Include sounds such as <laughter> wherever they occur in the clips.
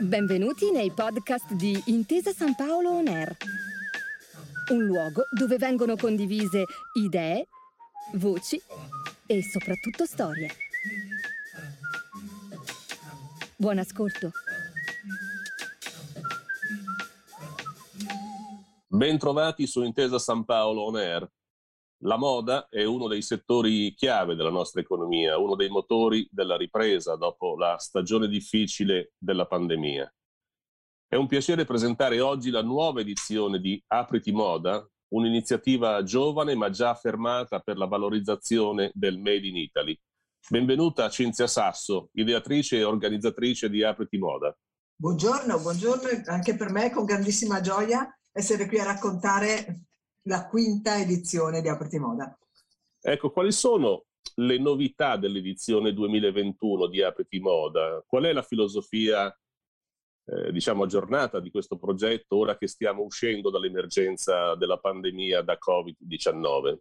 Benvenuti nei podcast di Intesa San Paolo On Air, un luogo dove vengono condivise idee, voci e soprattutto storie. Buon ascolto. Bentrovati su Intesa San Paolo On Air. La moda è uno dei settori chiave della nostra economia, uno dei motori della ripresa dopo la stagione difficile della pandemia. È un piacere presentare oggi la nuova edizione di Apriti Moda, un'iniziativa giovane ma già affermata per la valorizzazione del Made in Italy. Benvenuta Cinzia Sasso, ideatrice e organizzatrice di Apriti Moda. Buongiorno, buongiorno anche per me, con grandissima gioia essere qui a raccontare la quinta edizione di Apriti Moda. Ecco, quali sono le novità dell'edizione 2021 di Apriti Moda? Qual è la filosofia, eh, diciamo, aggiornata di questo progetto ora che stiamo uscendo dall'emergenza della pandemia da Covid-19?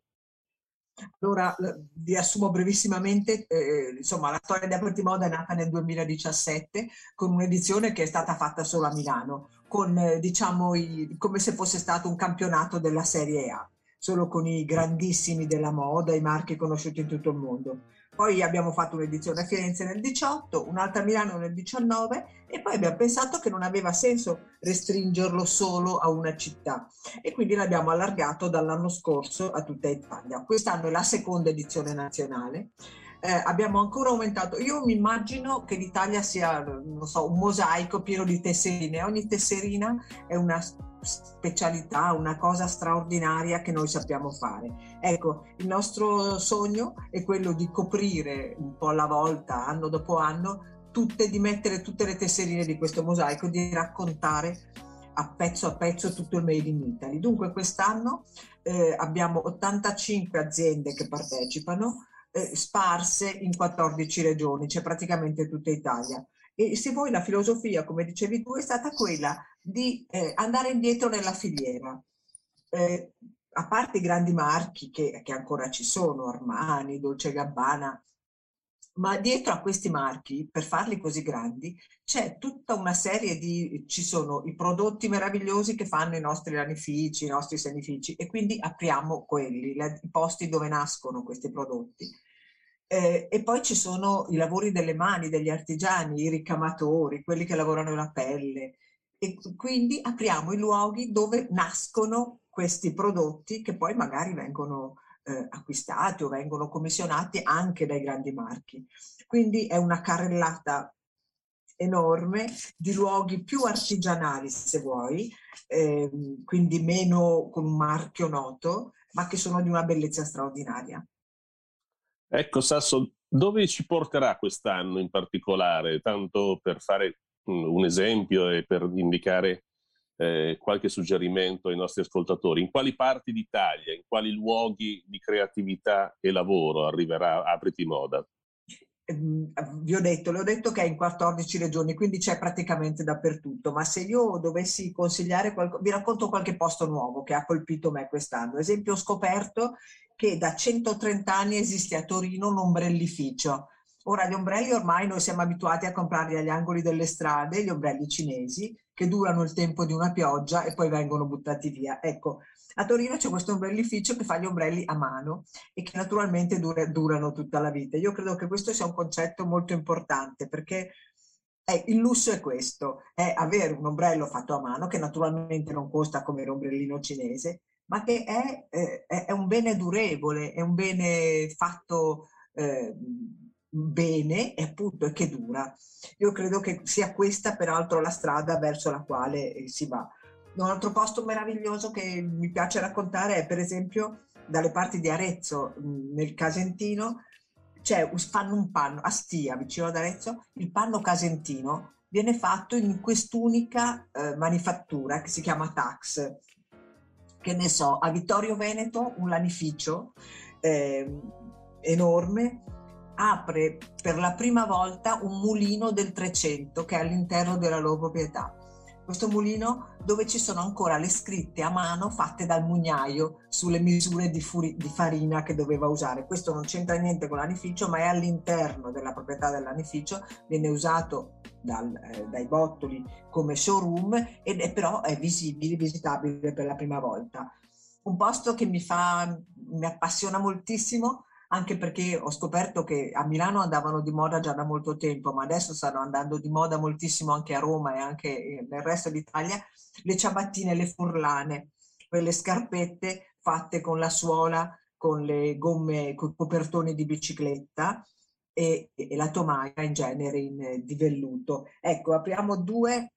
Allora, vi assumo brevissimamente, eh, insomma, la storia di Aperti Moda è nata nel 2017 con un'edizione che è stata fatta solo a Milano, con, eh, diciamo, i, come se fosse stato un campionato della Serie A, solo con i grandissimi della moda, i marchi conosciuti in tutto il mondo. Poi abbiamo fatto un'edizione a Firenze nel 18, un'altra a Milano nel 19 e poi abbiamo pensato che non aveva senso restringerlo solo a una città e quindi l'abbiamo allargato dall'anno scorso a tutta Italia. Quest'anno è la seconda edizione nazionale. Eh, abbiamo ancora aumentato. Io mi immagino che l'Italia sia, so, un mosaico pieno di tesserine. Ogni tesserina è una specialità, una cosa straordinaria che noi sappiamo fare. Ecco, il nostro sogno è quello di coprire un po' alla volta, anno dopo anno, tutte, di mettere tutte le tesserine di questo mosaico, di raccontare a pezzo a pezzo tutto il Made in Italy. Dunque quest'anno eh, abbiamo 85 aziende che partecipano, eh, sparse in 14 regioni, cioè praticamente tutta Italia. E se vuoi la filosofia, come dicevi tu, è stata quella di eh, andare indietro nella filiera. Eh, a parte i grandi marchi che, che, ancora ci sono, Armani, Dolce Gabbana, ma dietro a questi marchi, per farli così grandi, c'è tutta una serie di, ci sono i prodotti meravigliosi che fanno i nostri lanifici, i nostri sanifici e quindi apriamo quelli, i posti dove nascono questi prodotti eh, e poi ci sono i lavori delle mani degli artigiani, i ricamatori, quelli che lavorano la pelle. E quindi apriamo i luoghi dove nascono questi prodotti che poi magari vengono eh, acquistati o vengono commissionati anche dai grandi marchi. Quindi è una carrellata enorme di luoghi più artigianali, se vuoi, eh, quindi meno con un marchio noto, ma che sono di una bellezza straordinaria. Ecco Sasso, dove ci porterà quest'anno in particolare? Tanto per fare un esempio e per indicare eh, qualche suggerimento ai nostri ascoltatori. In quali parti d'Italia, in quali luoghi di creatività e lavoro arriverà Apriti Moda? Ehm, vi ho detto, le ho detto che è in 14 regioni, quindi c'è praticamente dappertutto, ma se io dovessi consigliare, qualco, vi racconto qualche posto nuovo che ha colpito me quest'anno. Esempio, ho scoperto che da 130 anni esiste a Torino un ombrellificio. Ora, gli ombrelli ormai noi siamo abituati a comprarli agli angoli delle strade, gli ombrelli cinesi, che durano il tempo di una pioggia e poi vengono buttati via. Ecco, a Torino c'è questo ombrellificio che fa gli ombrelli a mano e che naturalmente dura, durano tutta la vita. Io credo che questo sia un concetto molto importante perché eh, il lusso è questo, è avere un ombrello fatto a mano che naturalmente non costa come l'ombrellino cinese, ma che è, eh, è, un bene durevole, è un bene fatto eh, bene e appunto e che dura. Io credo che sia questa peraltro la strada verso la quale eh, si va. Un altro posto meraviglioso che mi piace raccontare è per esempio dalle parti di Arezzo, nel Casentino, c'è, fanno un panno, a Stia, vicino ad Arezzo, il panno casentino viene fatto in quest'unica eh, manifattura che si chiama Tax, che ne so, a Vittorio Veneto un lanificio eh, enorme apre per la prima volta un mulino del 300 che è all'interno della loro proprietà. Questo mulino dove ci sono ancora le scritte a mano fatte dal mugnaio sulle misure di, furi- di farina che doveva usare. Questo non c'entra niente con l'anificio, ma è all'interno della proprietà dell'anificio, viene usato dal, eh, dai bottoli come showroom ed è però è visibile, visitabile per la prima volta. Un posto che mi fa, mi appassiona moltissimo anche perché ho scoperto che a Milano andavano di moda già da molto tempo, ma adesso stanno andando di moda moltissimo anche a Roma e anche nel resto d'Italia, le ciabattine, le furlane, quelle scarpette fatte con la suola, con le gomme, con i copertoni di bicicletta e, e la tomaia in genere in, di velluto. Ecco, apriamo due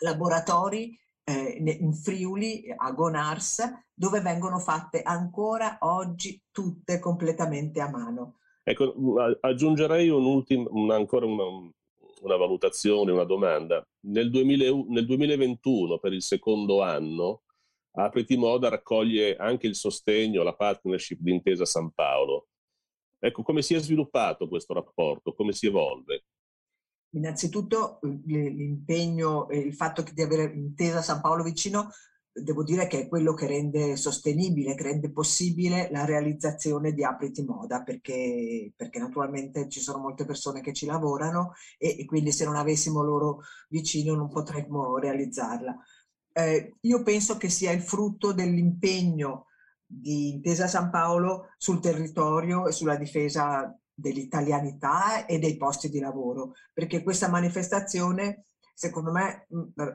laboratori eh, in Friuli, a Gonars, dove vengono fatte ancora oggi tutte completamente a mano. Ecco, aggiungerei un'ultima, un, ancora una, una, valutazione, una domanda. Nel, 2000, nel 2021, per il secondo anno, Apriti Moda raccoglie anche il sostegno, la partnership di Intesa San Paolo. Ecco, come si è sviluppato questo rapporto? Come si evolve? Innanzitutto l'impegno e il fatto di avere intesa San Paolo vicino, devo dire che è quello che rende sostenibile, che rende possibile la realizzazione di Apriti Moda, perché, perché naturalmente ci sono molte persone che ci lavorano e, e, quindi se non avessimo loro vicino non potremmo realizzarla. Eh, io penso che sia il frutto dell'impegno di Intesa San Paolo sul territorio e sulla difesa dell'italianità e dei posti di lavoro, perché questa manifestazione secondo me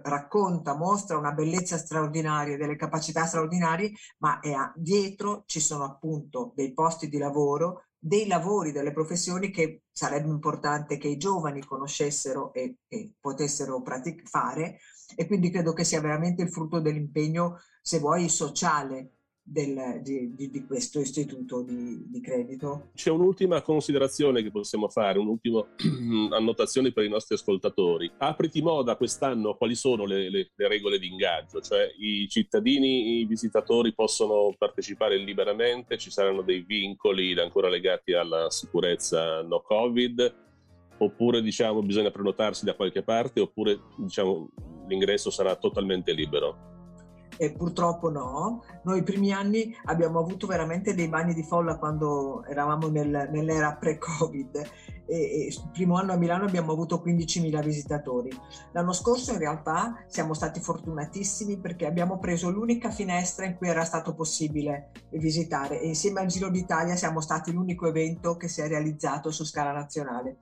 racconta, mostra una bellezza straordinaria, delle capacità straordinarie, ma è a, dietro ci sono appunto dei posti di lavoro, dei lavori, delle professioni che sarebbe importante che i giovani conoscessero e, e potessero pratic- fare e quindi credo che sia veramente il frutto dell'impegno, se vuoi, sociale del, di, di, questo istituto di, di, credito. C'è un'ultima considerazione che possiamo fare, un'ultima <clears throat> annotazione per i nostri ascoltatori. Apriti moda quest'anno, quali sono le, le, le, regole di ingaggio? Cioè i cittadini, i visitatori possono partecipare liberamente, ci saranno dei vincoli ancora legati alla sicurezza no Covid? Oppure diciamo bisogna prenotarsi da qualche parte oppure diciamo l'ingresso sarà totalmente libero? E purtroppo no. Noi i primi anni abbiamo avuto veramente dei bagni di folla quando eravamo nel, nell'era pre-Covid e, e il primo anno a Milano abbiamo avuto 15.000 visitatori. L'anno scorso in realtà siamo stati fortunatissimi perché abbiamo preso l'unica finestra in cui era stato possibile visitare e insieme al Giro d'Italia siamo stati l'unico evento che si è realizzato su scala nazionale.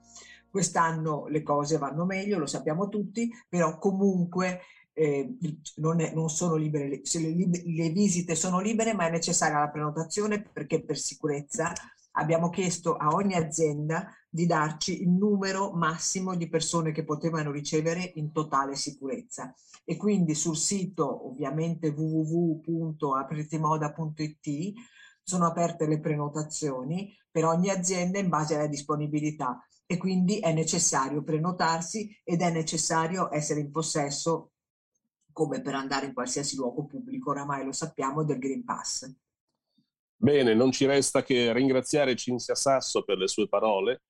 Quest'anno le cose vanno meglio, lo sappiamo tutti, però comunque eh, non, è, non, sono libere, se le, le, visite sono libere, ma è necessaria la prenotazione perché per sicurezza abbiamo chiesto a ogni azienda di darci il numero massimo di persone che potevano ricevere in totale sicurezza. E quindi sul sito ovviamente www.apritimoda.it sono aperte le prenotazioni per ogni azienda in base alla disponibilità e quindi è necessario prenotarsi ed è necessario essere in possesso come per andare in qualsiasi luogo pubblico, oramai lo sappiamo, del Green Pass. Bene, non ci resta che ringraziare Cinzia Sasso per le sue parole.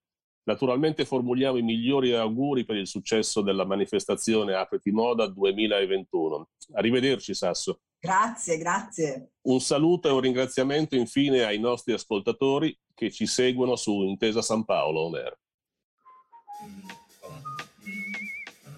Naturalmente formuliamo i migliori auguri per il successo della manifestazione Apriti Moda 2021. Arrivederci Sasso. Grazie, grazie. Un saluto e un ringraziamento infine ai nostri ascoltatori che ci seguono su Intesa San Paolo On Air.